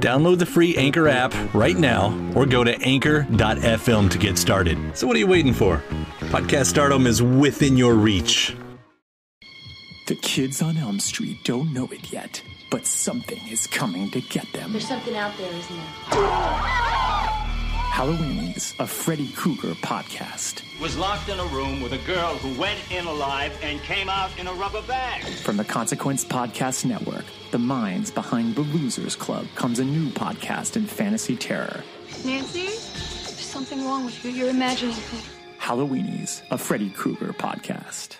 Download the free Anchor app right now or go to anchor.fm to get started. So, what are you waiting for? Podcast stardom is within your reach. The kids on Elm Street don't know it yet, but something is coming to get them. There's something out there, isn't there? Halloweenies, a Freddy Krueger podcast. Was locked in a room with a girl who went in alive and came out in a rubber bag. From the Consequence Podcast Network, the minds behind the Losers Club, comes a new podcast in fantasy terror. Nancy, there's something wrong with you. You're imagining things. Halloweenies, a Freddy Krueger podcast.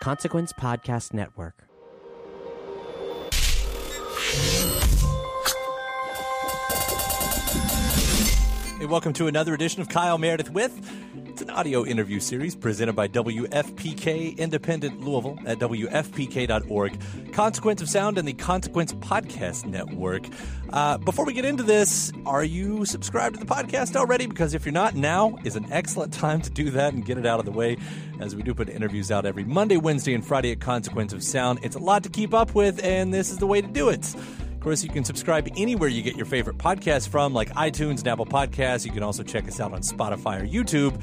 Consequence Podcast Network. Welcome to another edition of Kyle Meredith with. It's an audio interview series presented by WFPK Independent Louisville at WFPK.org, Consequence of Sound, and the Consequence Podcast Network. Uh, before we get into this, are you subscribed to the podcast already? Because if you're not, now is an excellent time to do that and get it out of the way, as we do put interviews out every Monday, Wednesday, and Friday at Consequence of Sound. It's a lot to keep up with, and this is the way to do it. Course, you can subscribe anywhere you get your favorite podcasts from, like iTunes and Apple Podcasts. You can also check us out on Spotify or YouTube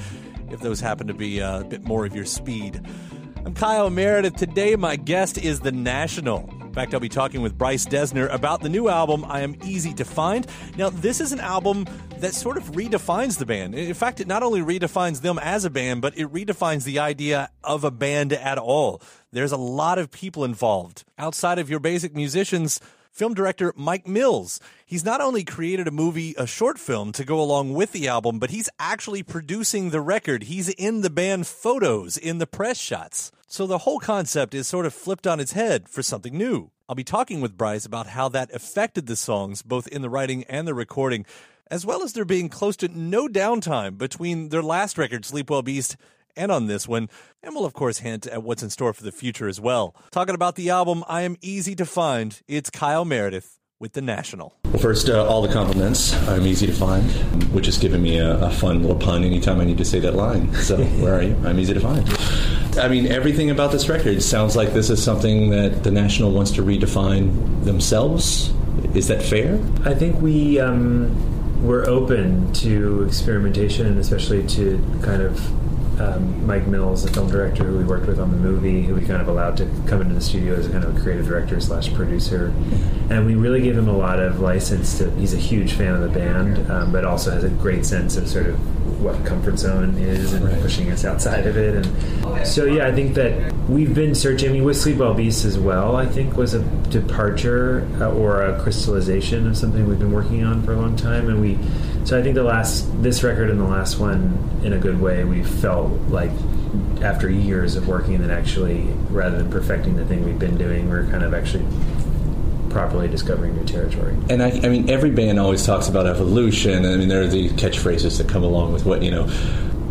if those happen to be uh, a bit more of your speed. I'm Kyle Meredith. Today, my guest is The National. In fact, I'll be talking with Bryce Dessner about the new album, I Am Easy to Find. Now, this is an album that sort of redefines the band. In fact, it not only redefines them as a band, but it redefines the idea of a band at all. There's a lot of people involved. Outside of your basic musicians, film director Mike Mills. He's not only created a movie, a short film to go along with the album, but he's actually producing the record. He's in the band photos, in the press shots. So the whole concept is sort of flipped on its head for something new. I'll be talking with Bryce about how that affected the songs, both in the writing and the recording, as well as there being close to no downtime between their last record, Sleep Well Beast, and on this one, and we'll of course hint at what's in store for the future as well. Talking about the album, I am easy to find. It's Kyle Meredith with The National. Well, first, uh, all the compliments. I'm easy to find, which has given me a, a, fun little pun anytime I need to say that line. So, where are you? I'm easy to find. I mean, everything about this record sounds like this is something that The National wants to redefine themselves. Is that fair? I think we. Um, we're open to experimentation especially to kind of um, Mike Mills, the film director who we worked with on the movie, who we kind of allowed to come into the studio as a kind of a creative director slash producer, and we really gave him a lot of license to. He's a huge fan of the band, um, but also has a great sense of sort of what comfort zone is and right. pushing us outside of it. And so, yeah, I think that we've been searching. I mean, with Sleep Well Beast as well, I think was a departure uh, or a crystallization of something we've been working on for a long time. And we, so I think the last, this record and the last one, in a good way, we felt like after years of working that actually, rather than perfecting the thing we've been doing, we're kind of actually properly discovering new territory. And I, I mean, every band always talks about evolution. I mean, there are the catchphrases that come along with what you know.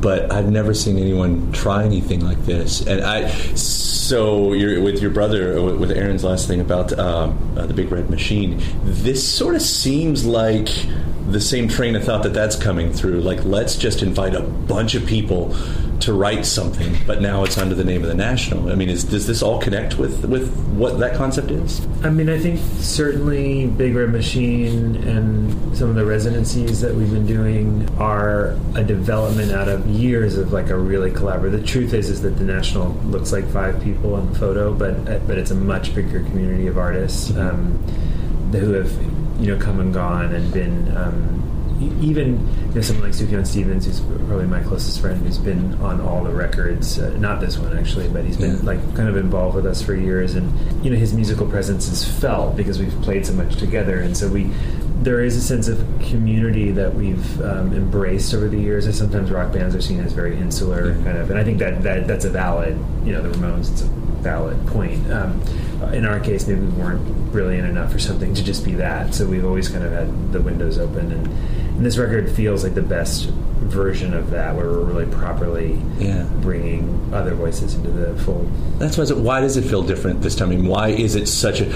But I've never seen anyone try anything like this. And I, so with your brother, uh, with Aaron's last thing about um, uh, the Big Red Machine. This sort of seems like the same train of thought that that's coming through. Like, let's just invite a bunch of people to write something, but now it's under the name of the National. I mean, is, does this all connect with, with what that concept is? I mean, I think certainly Big Red Machine and some of the residencies that we've been doing are a development out of years of like a really collaborative. The truth is, is that the National looks like five people in the photo, but but it's a much bigger community of artists mm-hmm. um, who have you know come and gone and been. Um, even you know, someone like Sufjan Stevens, who's probably my closest friend, who's been on all the records, uh, not this one actually, but he's been yeah. like kind of involved with us for years, and you know his musical presence is felt because we've played so much together, and so we there is a sense of community that we've um, embraced over the years. And sometimes rock bands are seen as very insular, yeah. kind of, and I think that, that that's a valid, you know, the Ramones, it's a valid point. Um, in our case, maybe we weren't brilliant enough for something to just be that, so we've always kind of had the windows open and and this record feels like the best version of that, where we're really properly yeah. bringing other voices into the fold. That's why. Why does it feel different this time? I mean, why is it such a?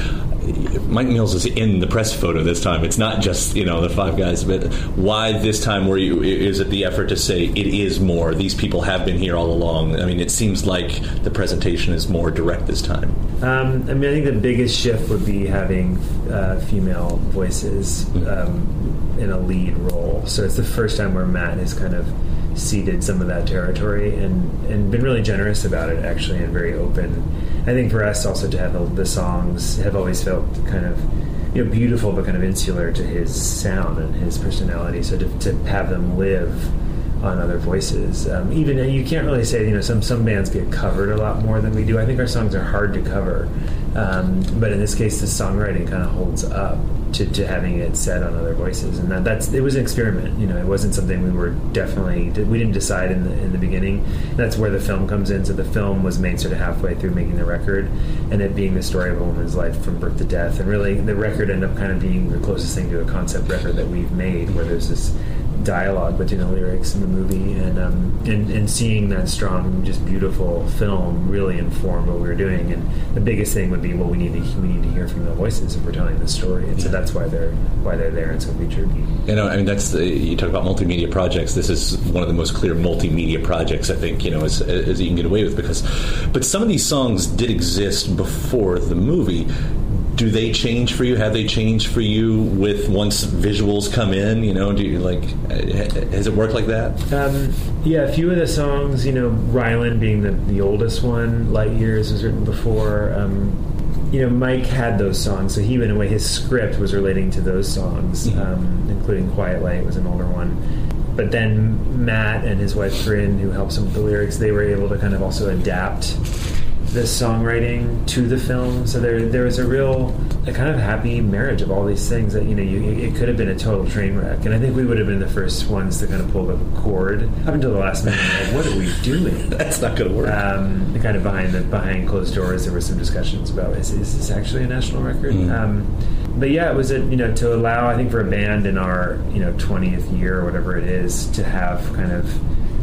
Mike Mills is in the press photo this time. It's not just you know the five guys, but why this time? Where you is it the effort to say it is more? These people have been here all along. I mean, it seems like the presentation is more direct this time. Um, I mean, I think the biggest shift would be having uh, female voices. Mm-hmm. Um, in a lead role. So it's the first time where Matt has kind of ceded some of that territory and, and been really generous about it, actually, and very open. I think for us also to have the, the songs have always felt kind of you know beautiful but kind of insular to his sound and his personality. So to, to have them live on other voices. Um, even you can't really say you know some some bands get covered a lot more than we do. I think our songs are hard to cover, um, but in this case, the songwriting kind of holds up to, to having it said on other voices, and that, that's it was an experiment. You know, it wasn't something we were definitely we didn't decide in the in the beginning. That's where the film comes in. So the film was made sort of halfway through making the record, and it being the story of a woman's life from birth to death, and really the record ended up kind of being the closest thing to a concept record that we've made, where there's this dialogue between the lyrics and the movie, and um, and and seeing that strong, just beautiful film really informed what we were doing. And the biggest thing would be, well, we need to we need to hear from the voices if we're telling the story, and so that's why they're why they're there and so featured. You know, I mean, that's the, you talk about multimedia projects. This is one of the most clear multimedia projects I think you know as, as you can get away with because, but some of these songs did exist before the movie do they change for you? Have they changed for you with once visuals come in? You know, do you like has it worked like that? Um, yeah, a few of the songs, you know, Rylan being the, the oldest one, Light Years was written before. Um, you know, Mike had those songs, so he, went away. his script was relating to those songs, mm-hmm. um, including Quiet Light was an older one. But then Matt and his wife Corinne, who helps him with the lyrics, they were able to kind of also adapt the songwriting to the film. So there there was a real a kind of happy marriage of all these things that you know you, it could have been a total train wreck, and I think we would have been the first ones to kind of pull the cord up until the last minute. Like, what are we doing? That's not going to work. Um, kind of behind the behind closed doors, there were some discussions about is, is this actually a national record? Mm. Um, but yeah, it was a you know to allow I think for a band in our you know twentieth year or whatever it is to have kind of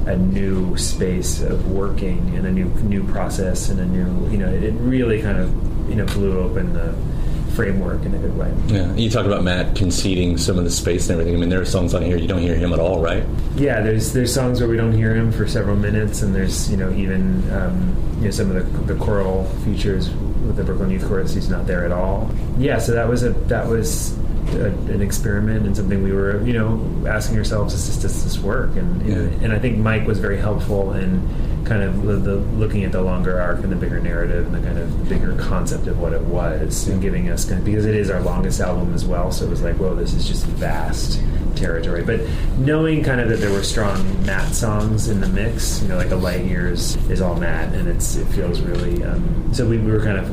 a new space of working and a new new process and a new you know it, really kind of you know blew open the framework in a good way. Yeah, you talk about Matt conceding some of the space and everything. I mean, there are songs on here you don't hear him at all, right? Yeah, there's there's songs where we don't hear him for several minutes, and there's you know even um, you know some of the, the choral features with the Brooklyn Youth Chorus, he's not there at all. Yeah, so that was a that was a, an experiment and something we were, you know, asking ourselves, does this, does this work? And Yeah. and I think Mike was very helpful in kind of the, the looking at the longer arc and the bigger narrative and the kind of bigger concept of what it was and giving us kind of because it is our longest album as well. So it was like, whoa, this is just vast territory. But knowing kind of that there were strong Matt songs in the mix, you know, like a Light Years is all Matt, and it's it feels really. Um, so we, we were kind of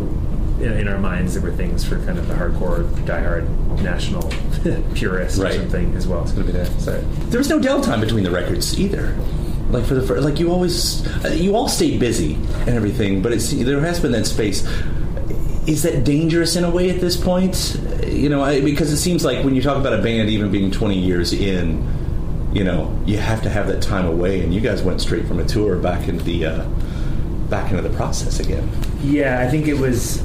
in, in our minds there were things for kind of the hardcore, diehard national purists Right. or something as well. It's gonna be there. Sorry. There was no downtime between the records either. Like for the fir- like you always uh, you all stayed busy and everything, but it's there has been that space. Is that dangerous in a way at this point? Uh, You know, I, because it seems like when you talk about a band even being 20 years in, you know, you have to have that time away, and you guys went straight from a tour back into the uh, back into the process again. Yeah, I think it was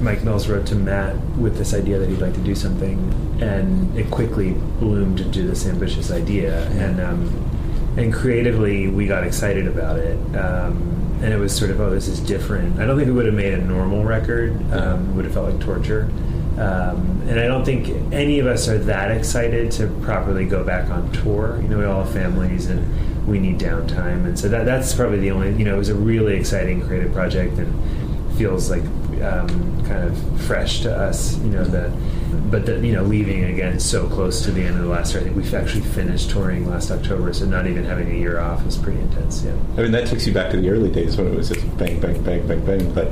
Mike Mills wrote to Matt with this idea that he'd like to do something, and it quickly bloomed into this ambitious idea. And um, and creatively, we got excited about it. Um, and it was sort of, oh, this is different. I don't think we would have made a normal record. Um, it would have felt like torture. Um, and I don't think any of us are that excited to properly go back on tour. You know, we all have families and we need downtime. And so that, that's probably the only, you know, it was a really exciting creative project and feels like um, kind of fresh to us, you know, the, but the, you know, leaving again so close to the end of the last year. I think we've actually finished touring last October, so not even having a year off is pretty intense, yeah. I mean, that takes you back to the early days when it was just bang, bang, bang, bang, bang. But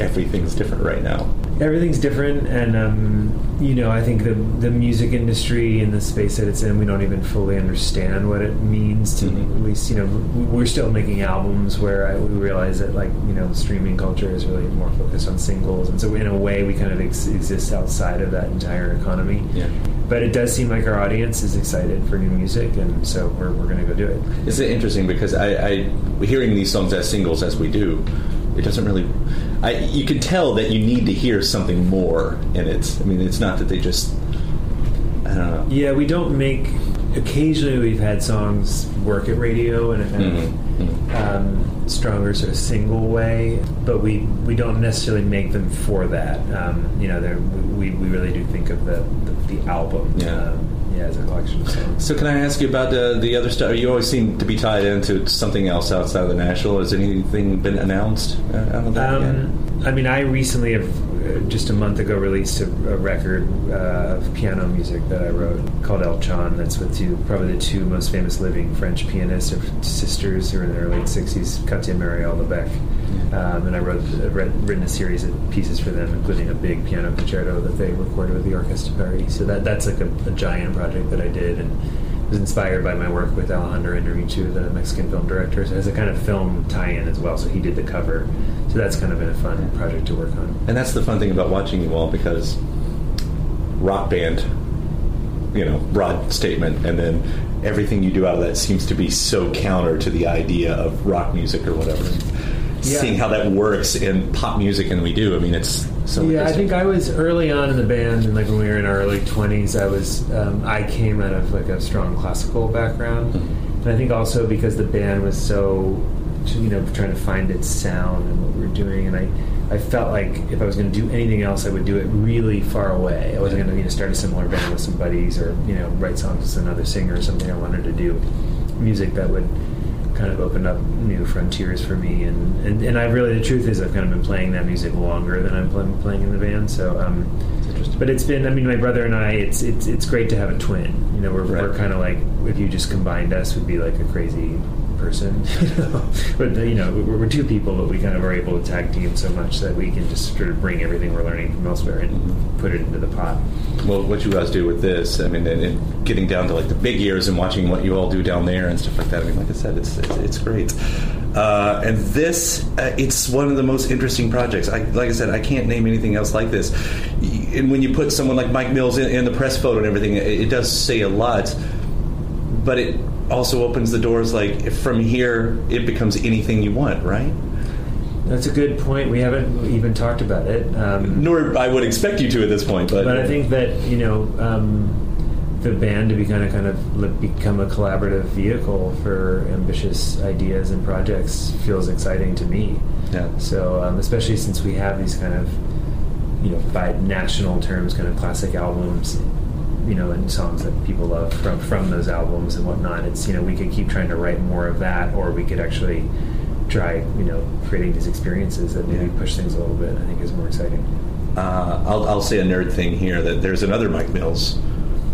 everything's different right now. Everything's different and um, you know i think the the music industry and the space that it's in we don't even fully understand what it means to at least you know we're still making albums where I, we realize that like you know streaming culture is really more focused on singles and so in a way we kind of ex- exist outside of that entire economy. Yeah. but it does seem like our audience is excited for new music and so we're, we're going to go do it. It's interesting because I, I hearing these songs as singles as we do, it doesn't really. I, you can tell that you need to hear something more in it. I mean, it's not that they just. I don't know. Yeah, we don't make. Occasionally, we've had songs work at radio in a kind of um, stronger sort of single way, but we we don't necessarily make them for that. Um, you know, we we really do think of the the, the album. Yeah. Um, yeah, as a collection of songs. So, can I ask you about the, the other stuff? You always seem to be tied into something else outside of the National. Has anything been announced uh, out of that yet? I mean, I recently have uh, just a month ago released a, a record uh, of piano music that I wrote called El Chan. That's with two, probably the two most famous living French pianists or sisters who are in their late sixties, Katia and Marielle Labèque. Um, and I wrote, uh, read, written a series of pieces for them, including a big piano concerto that they recorded with the Orchestra Paris. So that that's like a, a giant project that I did, and was inspired by my work with Alejandro Inarritu, the Mexican film director. So it has a kind of film tie-in as well. So he did the cover. So that's kind of been a fun project to work on. And that's the fun thing about watching you all because rock band, you know, broad statement, and then everything you do out of that seems to be so counter to the idea of rock music or whatever. Yeah. Seeing how that works in pop music, and we do. I mean, it's so. yeah, I think I was early on in the band, and like when we were in our early twenties, I was um, I came out of like a strong classical background, and I think also because the band was so you know trying to find its sound and what we were doing, and I I felt like if I was going to do anything else, I would do it really far away. I wasn't going to you know start a similar band with some buddies or you know write songs with another singer or something. I wanted to do music that would kind of opened up new frontiers for me. And, and, and I really the truth is I've kind of been playing that music longer than I've been playing in the band. So um, but it's been I mean my brother and I it's it's, it's great to have a twin. You know we're, we're kind of like if you just combined us would be like a crazy person you know but you know we're, we're two people but we kind of are able to tag team so much that we can just sort of bring everything we're learning from elsewhere and put it into the pot well, what you guys do with this, I mean, and, and getting down to like the big years and watching what you all do down there and stuff like that. I mean, like I said, it's it's, it's great. Uh, and this, uh, it's one of the most interesting projects. I, like I said, I can't name anything else like this. And when you put someone like Mike Mills in, in the press photo and everything, it, it does say a lot. But it also opens the doors. Like from here, it becomes anything you want, right? That's a good point. We haven't even talked about it. Um, Nor I would expect you to at this point, but but I think that you know um, the band to be kind of kind of become a collaborative vehicle for ambitious ideas and projects feels exciting to me. Yeah. So um, especially since we have these kind of you know by national terms kind of classic albums you know, and songs that people love from from those albums and whatnot. It's you know we could keep trying to write more of that, or we could actually try you know creating these experiences that maybe push things a little bit. I think is more exciting. Uh, I'll, I'll say a nerd thing here that there's another Mike Mills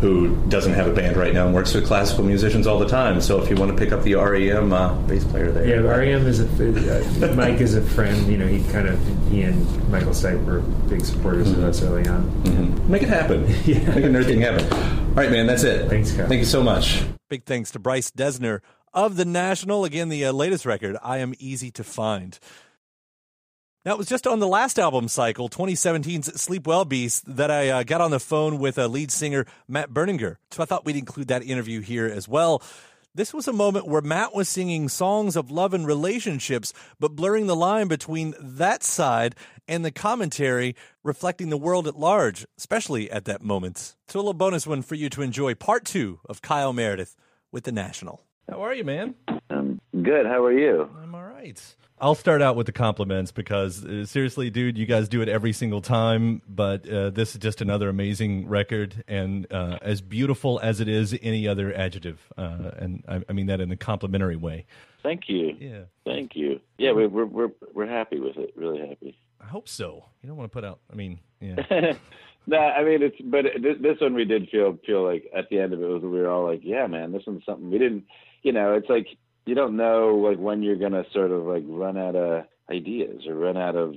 who doesn't have a band right now and works with classical musicians all the time. So if you want to pick up the REM uh, bass player there, Yeah, REM is a uh, Mike is a friend. You know, he kind of he and Michael Stipe were big supporters of us early on. Mm-hmm. make it happen. Yeah. make a nerd thing happen. All right, man, that's it. Thanks, Kyle. Thank you so much. Big thanks to Bryce Dessner of The National. Again, the uh, latest record, I Am Easy to Find. Now, it was just on the last album cycle, 2017's Sleep Well Beast, that I uh, got on the phone with uh, lead singer Matt Berninger. So I thought we'd include that interview here as well. This was a moment where Matt was singing songs of love and relationships, but blurring the line between that side and the commentary reflecting the world at large, especially at that moment. So a little bonus one for you to enjoy part two of Kyle Meredith with The National. How are you, man? I'm good. How are you? I'm all right. I'll start out with the compliments because uh, seriously, dude, you guys do it every single time. But uh, this is just another amazing record, and uh, as beautiful as it is, any other adjective, uh, and I, I, mean that in a complimentary way. Thank you. Yeah. Thank you. Yeah, we're we're we're, we're happy with it. Really happy. I hope so. You don't want to put out. I mean, yeah. no, I mean it's. But this, this one we did feel feel like at the end of it was we were all like, yeah, man, this one's something we didn't. You know, it's like you don't know like when you're gonna sort of like run out of ideas or run out of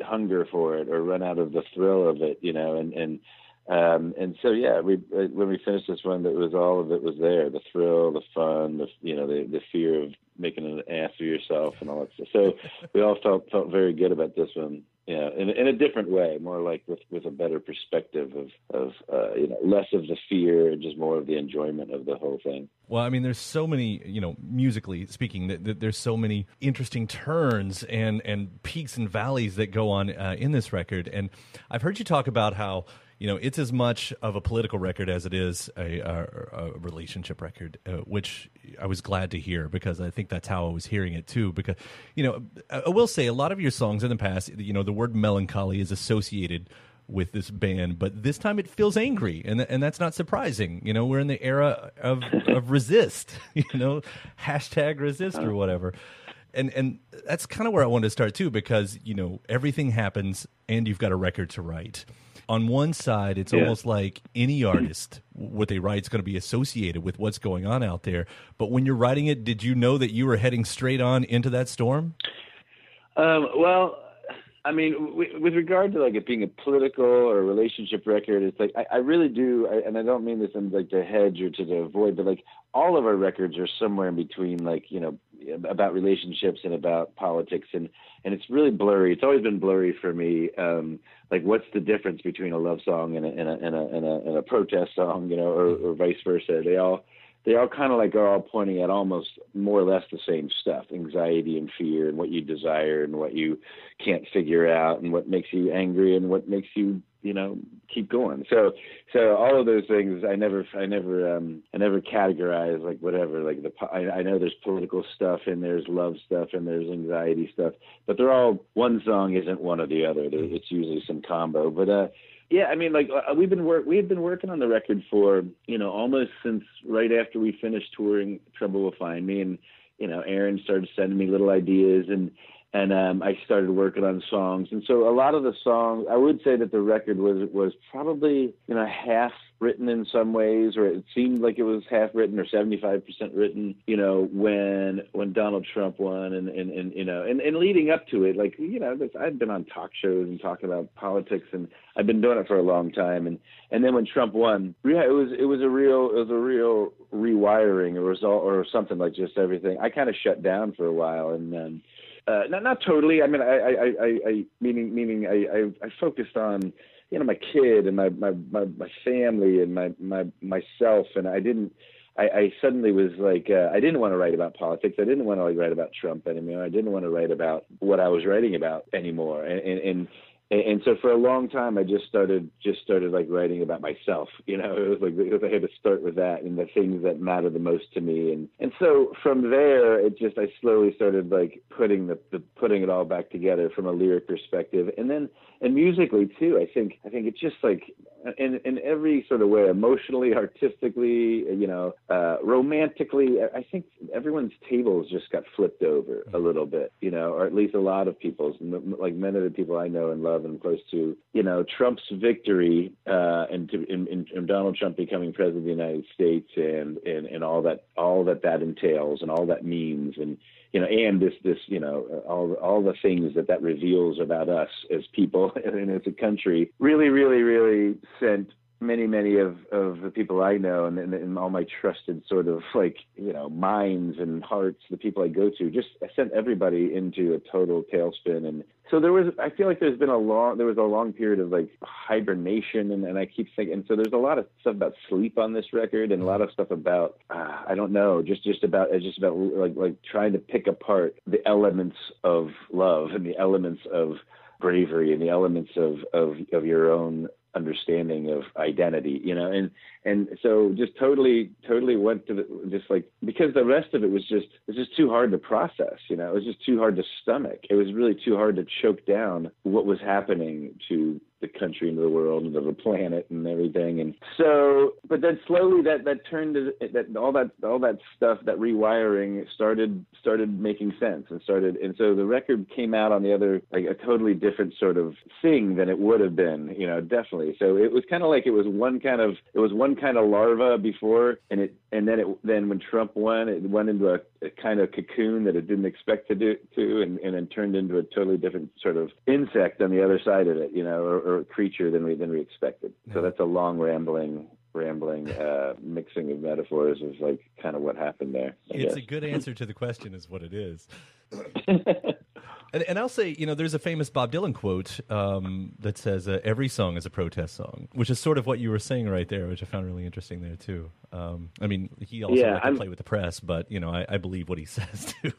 hunger for it or run out of the thrill of it, you know, and and um, and so yeah, we when we finished this one, that was all of it was there: the thrill, the fun, the you know, the the fear of making an ass of yourself and all that stuff. So we all felt felt very good about this one. Yeah, in, in a different way, more like with, with a better perspective of of uh, you know less of the fear and just more of the enjoyment of the whole thing. Well, I mean, there's so many, you know, musically speaking, that, that there's so many interesting turns and and peaks and valleys that go on uh, in this record. And I've heard you talk about how you know it's as much of a political record as it is a, a, a relationship record, uh, which I was glad to hear because I think that's how I was hearing it too. Because you know, I will say a lot of your songs in the past, you know, the word melancholy is associated with this band, but this time it feels angry, and and that's not surprising. You know, we're in the era of of resist. You know, hashtag resist or whatever. And and that's kind of where I wanted to start too, because you know everything happens, and you've got a record to write on one side, it's yeah. almost like any artist, what they write is going to be associated with what's going on out there. But when you're writing it, did you know that you were heading straight on into that storm? Um, well, I mean, with regard to like it being a political or a relationship record, it's like I, I really do, I, and I don't mean this in like to hedge or to avoid, but like all of our records are somewhere in between, like you know, about relationships and about politics, and and it's really blurry. It's always been blurry for me. Um, like, what's the difference between a love song and a and a and a, and a, and a protest song, you know, or, or vice versa? They all they all kind of like are all pointing at almost more or less the same stuff anxiety and fear and what you desire and what you can't figure out and what makes you angry and what makes you you know keep going. So so all of those things i never i never um i never categorize like whatever like the I, I know there's political stuff and there's love stuff and there's anxiety stuff but they're all one song isn't one or the other. It's usually some combo but uh yeah, I mean, like uh, we've been work we had been working on the record for you know almost since right after we finished touring. Trouble Will Find Me, and you know Aaron started sending me little ideas, and and um, I started working on songs. And so a lot of the songs, I would say that the record was was probably you know half written in some ways, or it seemed like it was half written or seventy five percent written. You know when when Donald Trump won, and and, and you know and, and leading up to it, like you know I've been on talk shows and talking about politics, and I've been doing it for a long time. And and then when Trump won, yeah, it was it was a real it was a real rewiring, a result or something like just everything. I kind of shut down for a while, and. Um, uh, not not totally. I mean, I I I, I meaning meaning I, I I focused on you know my kid and my my my, my family and my my myself, and I didn't. I, I suddenly was like, uh, I didn't want to write about politics. I didn't want to like write about Trump anymore. I didn't want to write about what I was writing about anymore. And, and, and and, and so for a long time, I just started just started like writing about myself. You know, it was like because I had to start with that and the things that matter the most to me. And and so from there, it just I slowly started like putting the, the putting it all back together from a lyric perspective, and then and musically too. I think I think it's just like in in every sort of way, emotionally, artistically, you know, uh, romantically. I think everyone's tables just got flipped over a little bit, you know, or at least a lot of people's. Like many of the people I know and love and close to, you know, Trump's victory uh, and, to, Donald Trump becoming president of the United States and and and all that all that that entails and all that means and you know, and this this you know all all the things that that reveals about us as people and as a country really really really sent many many of of the people I know and, and, and all my trusted sort of like you know minds and hearts the people I go to just I sent everybody into a total tailspin. And so there was I feel like there's been a long there was a long period of like hibernation and, and I keep thinking And so there's a lot of stuff about sleep on this record and a lot of stuff about uh, I don't know just just about it's just about like like trying to pick apart the elements of love and the elements of bravery and the elements of of of your own understanding of identity, you know, and and so just totally totally went to the, just like because the rest of it was just it was just too hard to process, you know, it was just too hard to stomach. It was really too hard to choke down what was happening to the country and the world and the planet and everything. And so, but then slowly that that turned that all that all that stuff that rewiring started started making sense and started and so the record came out on the other like a totally different sort of thing than it would have been, you know, definitely. So it was kind of like it was one kind of it was one kind of larva before and it and then it then when Trump won, it went into a, a kind of cocoon that it didn't expect to do to and, and then turned into a totally different sort of insect on the other side of it, you know, or, or creature than we than we expected. So that's a long rambling rambling uh, mixing of metaphors of like kind of what happened there. I it's guess. a good answer to the question, is what it is. and, and I'll say, you know, there's a famous Bob Dylan quote um, that says, uh, "Every song is a protest song," which is sort of what you were saying right there, which I found really interesting there too. Um, I mean, he also Yeah, liked to play with the press, but you know, I, I believe what he says too.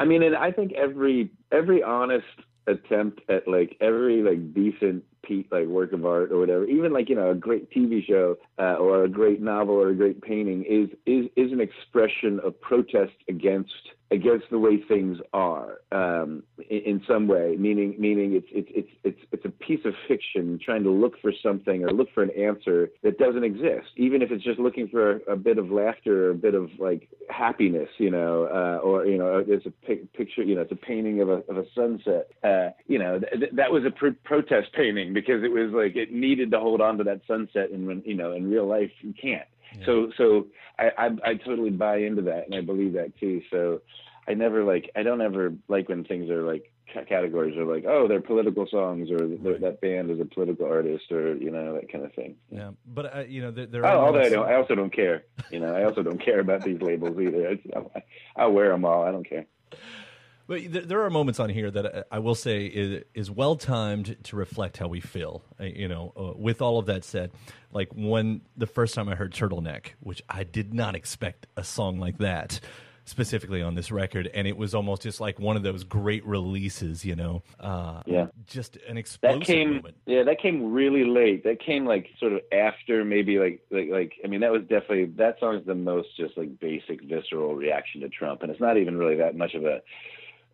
I mean, and I think every every honest attempt at like every like decent like work of art or whatever, even like you know a great TV show uh, or a great novel or a great painting is is is an expression of protest against against the way things are um, in, in some way. Meaning meaning it's it's it's it's it's a piece of fiction trying to look for something or look for an answer that doesn't exist, even if it's just looking for a, a bit of laughter or a bit of like happiness, you know, uh, or you know, it's a pic- picture, you know, it's a painting of a of a sunset. Uh, you know, th- th- that was a pr- protest painting because it was like it needed to hold on to that sunset, and when you know, in real life, you can't. So so I, I I totally buy into that, and I believe that too. So I never like I don't ever like when things are like ca- categories are like oh they're political songs or they're- that band is a political artist or you know that kind of thing. yeah, but uh, you know, there, there Oh, although I don't, I also don't care. You know, I also don't care about these labels either. I, I'll wear them all. I don't care. But there, are moments on here that I, I will say is, is well timed to reflect how we feel. Uh, You know, uh, with all of that said, like when the first time I heard Turtleneck, which I did not expect a song like that specifically on this record, and it was almost just like one of those great releases. You know, uh, Yeah. just an explosive That came, moment. yeah, that came really late. That came like sort of after maybe like like like. I mean, that was definitely that song's the most just like basic visceral reaction to Trump, and it's not even really that much of a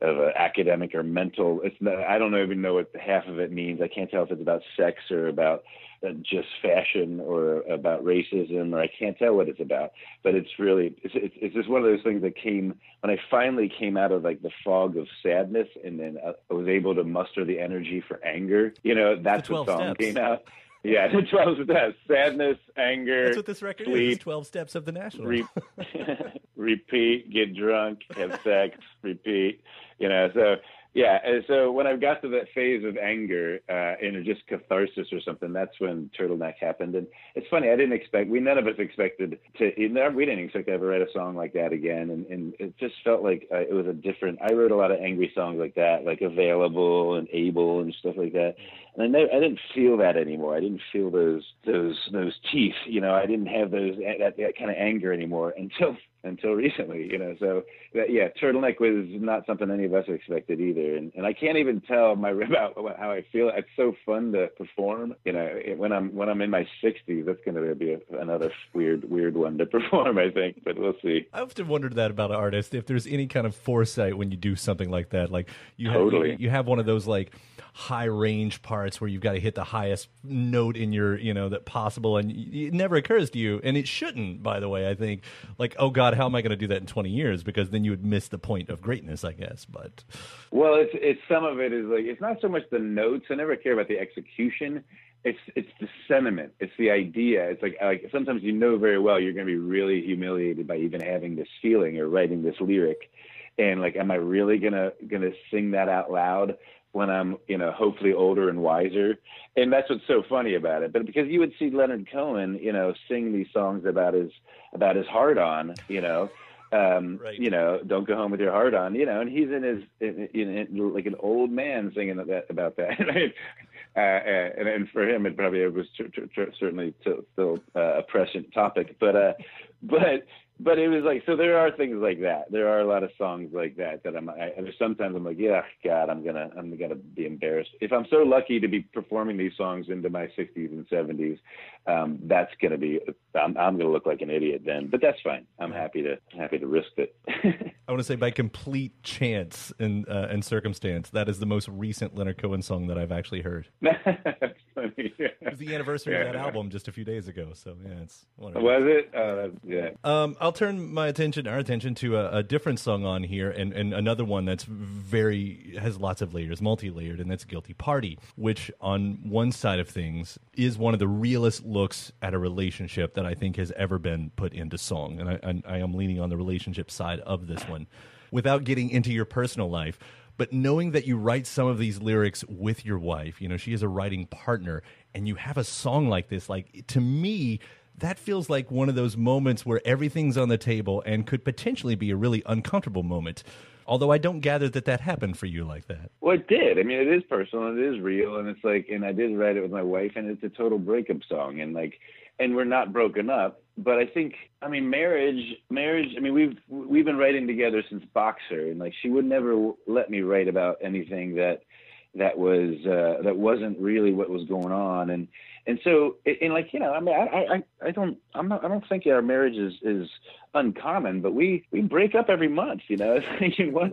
of an academic or mental. It's not, I don't even know what half of it means. I can't tell if it's about sex or about uh, just fashion or about racism, or I can't tell what it's about. But it's really it's, it's it's just one of those things that came when I finally came out of like the fog of sadness, and then uh, I was able to muster the energy for anger. You know, that's The what song steps. came out. Yeah, the twelve steps: sadness, anger. That's what this record is. sleep, It's Twelve Steps of the National. re- repeat, get drunk, have sex, repeat. You know, so yeah. And so when I got to that phase of anger uh, and just catharsis or something, that's when Turtleneck happened. And it's funny, I didn't expect. We none of us expected to. We didn't expect to ever write a song like that again. And, and it just felt like uh, it was a different. I wrote a lot of angry songs like that, like available and able and stuff like that. And I, never, I didn't feel that anymore. I didn't feel those those those teeth. You know, I didn't have those that, that kind of anger anymore until until recently. You know, so that, yeah, turtleneck was not something any of us expected either. And and I can't even tell my about how I feel. It's so fun to perform. You know, it- when I'm when I'm in my 60s, that's going to be a, another weird weird one to perform. I think, but we'll see. I often wondered that about artists. If there's any kind of foresight when you do something like that, like you Totally. have, you, you have one of those like high range parts where you've got to hit the highest note in your, you know, that possible, and it never occurs to you, and it shouldn't. By the way, I think like, oh God, how am I going to do that in twenty years? Because then you would miss the point of greatness, I guess. But well, it's it's some of it is like it's not so much the notes. I never care about the execution. It's it's the sentiment. It's the idea. It's like like sometimes you know very well you're going to be really humiliated by even having this feeling or writing this lyric, and like, am I really gonna gonna sing that out loud? When I'm, you know, hopefully older and wiser. And that's what's so funny about it. But because you would see Leonard Cohen, you know, sing these songs about his about his heart on, you know, um, right. you know, don't go home with your heart on, you know, and he's in his in, in, in, like an old man singing that, about that. uh, and, and for him, it probably was tr- tr- tr- certainly still uh, a prescient topic, but uh, but but it was like so there are things like that. There are a lot of songs like that that i'm I, sometimes i'm like yeah god i'm gonna i'm gonna be embarrassed. If i'm so lucky to be performing these songs into my 60s and 70s um, that's gonna be I'm, I'm gonna look like an idiot then but that's fine. I'm happy to happy to risk it. I want to say by complete chance and uh, and circumstance that is the most recent leonard cohen song that i've actually heard. Funny. Yeah. it was the anniversary yeah. of that album just a few days ago so yeah it's wonderful. was it? Uh, yeah. Um, I'll turn my attention, our attention, to a, a, different song on here, and, and another one that's very has lots of layers, multi-layered, and that's "Guilty Party," which on one side of things is one of the realest looks at a relationship that I think has ever been put into song, and I, I, I am leaning on the relationship side of this one, without getting into your personal life but knowing that you write some of these lyrics with your wife, you know, she is a writing partner, and you have a song like this, like to me, that feels like one of those moments where everything's on the table and could potentially be a really uncomfortable moment. Although I don't gather that that happened for you like that. Well, it did. I mean, it is personal. It is real, and it's like, and I did write it with my wife, and it's a total breakup song, and like, and we're not broken up. But I think, I mean, marriage, marriage. I mean, we've we've been writing together since Boxer, and like, she would never let me write about anything that that was uh, that wasn't really what was going on, and and so and like you know i mean i i i don't i'm not i don't think our marriage is is uncommon but we we break up every month you know.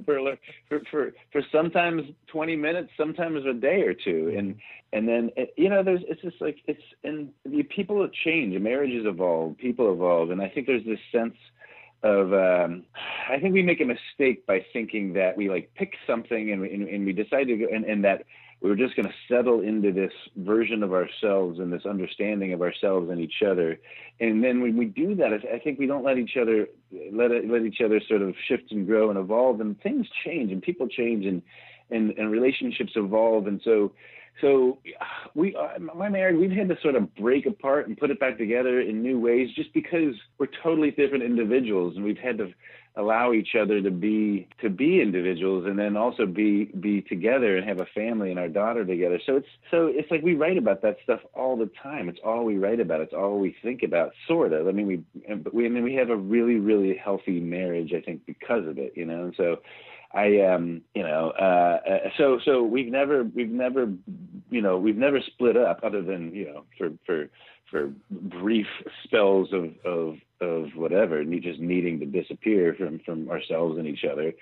For for for for sometimes 20 minutes sometimes a day or two. And and then you know there's it's just like it's and people change marriages evolve people evolve. And i think there's this sense of um, I think we make a mistake by thinking that we like pick something and we, and, and we decide to go and, and that we were just going to settle into this version of ourselves and this understanding of ourselves and each other. And then when we do that, I think we don't let each other let it, let each other sort of shift and grow and evolve. And things change and people change and and, and relationships evolve. And so so we uh, my marriage we've had to sort of break apart and put it back together in new ways just because we're totally different individuals and we've had to allow each other to be to be individuals and then also be be together and have a family and our daughter together. So it's so it's like we write about that stuff all the time. It's all we write about. It's all we think about sort of. I mean we but we I mean we have a really really healthy marriage i think because of it you know? And so I um you know uh, uh so so we've never we've never you know we've never split up other than you know for for for brief spells of of of whatever and just needing to disappear from from ourselves and each other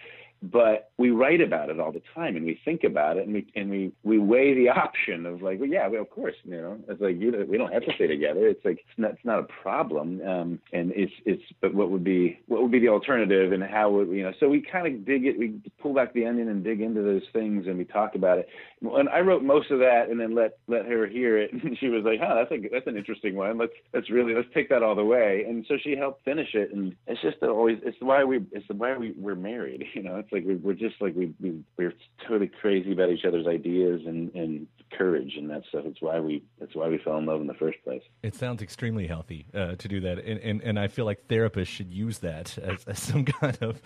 but we write about it all the time and we think about it and we and we we weigh the option of like well yeah well, of course you know it's like you know, we don't have to stay together. It's like it's not, it's not a problem um and it's it's but what would be what would be the alternative and how would you know so we kind of dig it we pull back the onion and dig into those things and we talk about it. And I wrote most of that and then let let her hear it and she was like huh that's a that's an interesting one. Let's let's really let's take that all the way. And so she helped finish it and it's just always it's why we it's why we we're married you know it's like we, we're just like we, we we're totally crazy about each other's ideas and and courage and that stuff. It's why we that's why we fell in love in the first place. It sounds extremely healthy uh, to do that, and, and and I feel like therapists should use that as, as some kind of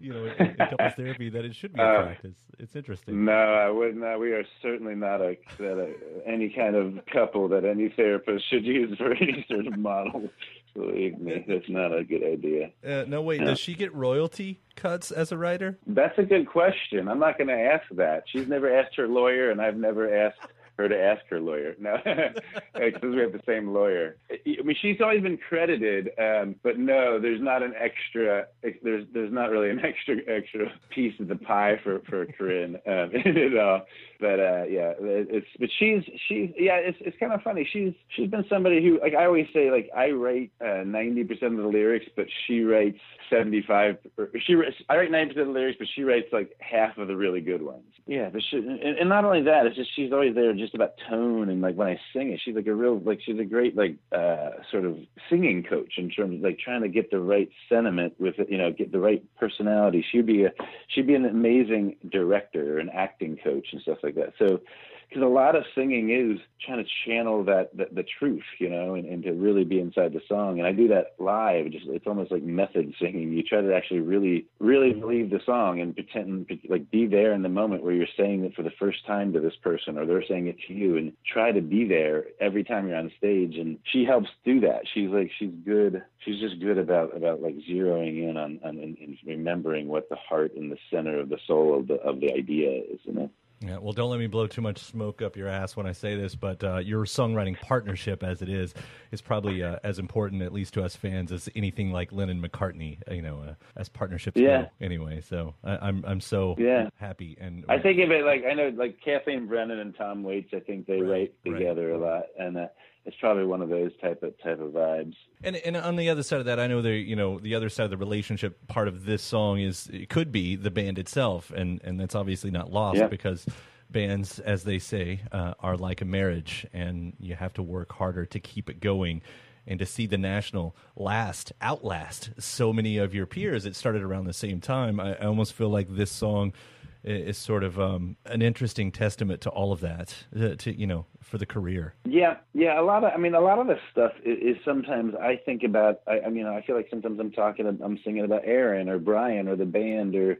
you know in, couples therapy that it should be a uh, practice. It's interesting. No, I would not. We are certainly not a, a any kind of couple that any therapist should use for any sort of model. Believe me, that's not a good idea. Uh, no, wait. Does she get royalty cuts as a writer? That's a good question. I'm not going to ask that. She's never asked her lawyer, and I've never asked her to ask her lawyer. No, because we have the same lawyer. I mean, she's always been credited, um, but no, there's not an extra. There's there's not really an extra extra piece of the pie for for Corinne um, at all but uh, yeah, it- it's but she's she's yeah, it's it's kind of funny. She's she's been somebody who like I always say like I write ninety percent of the lyrics, but she writes seventy five. She I write ninety percent of the lyrics, but she writes like half of the really good ones. Yeah, but she, and, and not only that, it's just she's always there just about tone and like when I sing it, she's like a real like she's a great like uh sort of singing coach in terms of like trying to get the right sentiment with it, you know, get the right personality. She'd be a she'd be an amazing director, an acting coach, and stuff like that. So, because a lot of singing is trying to channel that the, the truth, you know, and, and to really be inside the song. And I do that live. Just it's almost like method singing. You try to actually really, really mm-hmm. believe the song and pretend like be there in the moment where you're saying it for the first time to this person, or they're saying it to you, and try to be there every time you're on stage. And she helps do that. She's like she's good. She's just good about about like zeroing in on, on and, and remembering what the heart and the center of the soul of the of the idea is. You know. Yeah, well, don't let me blow too much smoke up your ass when I say this, but uh, your songwriting partnership, as it is, is probably uh, as important, at least to us fans, as anything like Lennon McCartney. You know, uh, as partnerships Yeah. go. Anyway, so I, I'm I'm so Yeah. happy and I think of it like I know like Kathleen Brennan and Tom Waits. I think they write right. together a lot, and uh, it's probably one of those type of type of vibes. And and on the other side of that, I know the you know the other side of the relationship part of this song is it could be the band itself, and and that's obviously not lost Yeah. because bands, as they say, uh, are like a marriage, and you have to work harder to keep it going. And to see the national last, outlast so many of your peers, it started around the same time. I, I almost feel like this song is sort of um, an interesting testament to all of that, uh, to you know, for the career. Yeah, yeah. A lot of, I mean, a lot of this stuff is, is sometimes I think about. I, I mean, I feel like sometimes I'm talking, I'm singing about Aaron or Brian or the band or,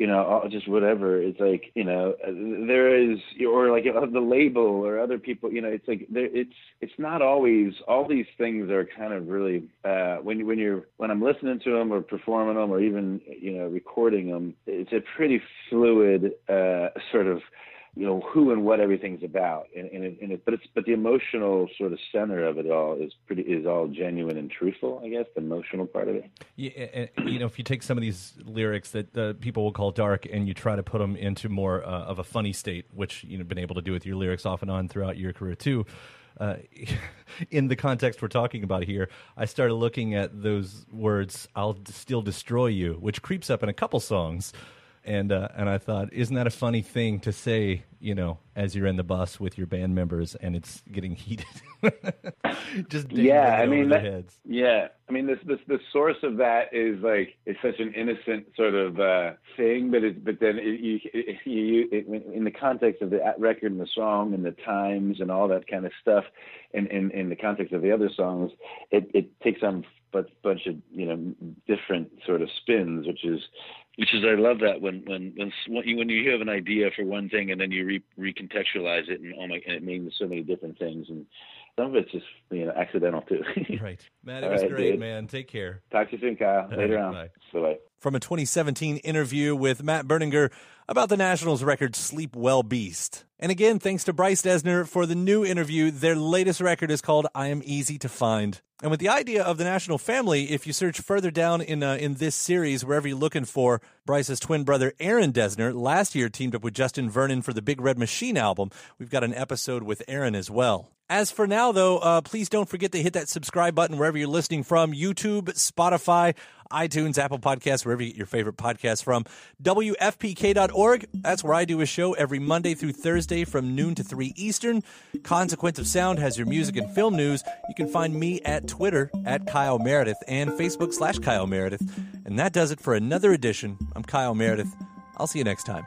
you know, just whatever. It's like, you know, uh, there is, or like uh, the label or other people. You know, it's like there. It's it's not always. All these things are kind of really uh, when when you're when I'm listening to them or performing them or even you know recording them. It's a pretty fluid uh, sort of you know who and what everything's about and, and, it, and it, but it's but the emotional sort of center of it all is pretty is all genuine and truthful i guess the emotional part of it Yeah, and, you know, if you take some of these lyrics that uh, people will call dark, and you try to put them into more uh, of a funny state, which you've been able to do with your lyrics off and on throughout your career too. Uh, in the context we're talking about here, I started looking at those words "I'll still destroy you," which creeps up in a couple songs, and uh, and I thought, isn't that a funny thing to say? You know, as you're in the bus with your band members and it's getting heated, just yeah i mean that, heads. yeah i mean this this the source of that is like it's such an innocent sort of uh thing but it but then it, you it, you it, in the context of the record and the song and the times and all that kind of stuff and in in the context of the other songs it it takes on a bunch of you know different sort of spins which is which is I love that when when when when you, when you have an idea for one thing and then you re, recontextualize it and oh my and it means so many different things and some of it's just you know accidental too. right, Matt, it All was right, great, dude. man. Take care. Talk to you soon, Kyle. All Later right, on. bye. Bye. From a 2017 interview with Matt Berninger about the Nationals record Sleep Well Beast. And again, thanks to Bryce Dessner for the new interview. Their latest record is called I Am Easy to Find. And with the idea of the National family, if you search further down in uh, in this series, wherever you're looking for Bryce's twin brother Aaron Dessner, last year teamed up with Justin Vernon for the Big Red Machine album. We've got an episode with Aaron as well. As for now, though, uh, please don't forget to hit that subscribe button wherever you're listening from YouTube, Spotify, iTunes, Apple Podcasts, wherever you get your favorite podcasts from. WFPK.org, that's where I do a show every Monday through Thursday from noon to 3 Eastern. Consequence of Sound has your music and film news. You can find me at Twitter at Kyle Meredith and Facebook slash Kyle Meredith. And that does it for another edition. I'm Kyle Meredith. I'll see you next time.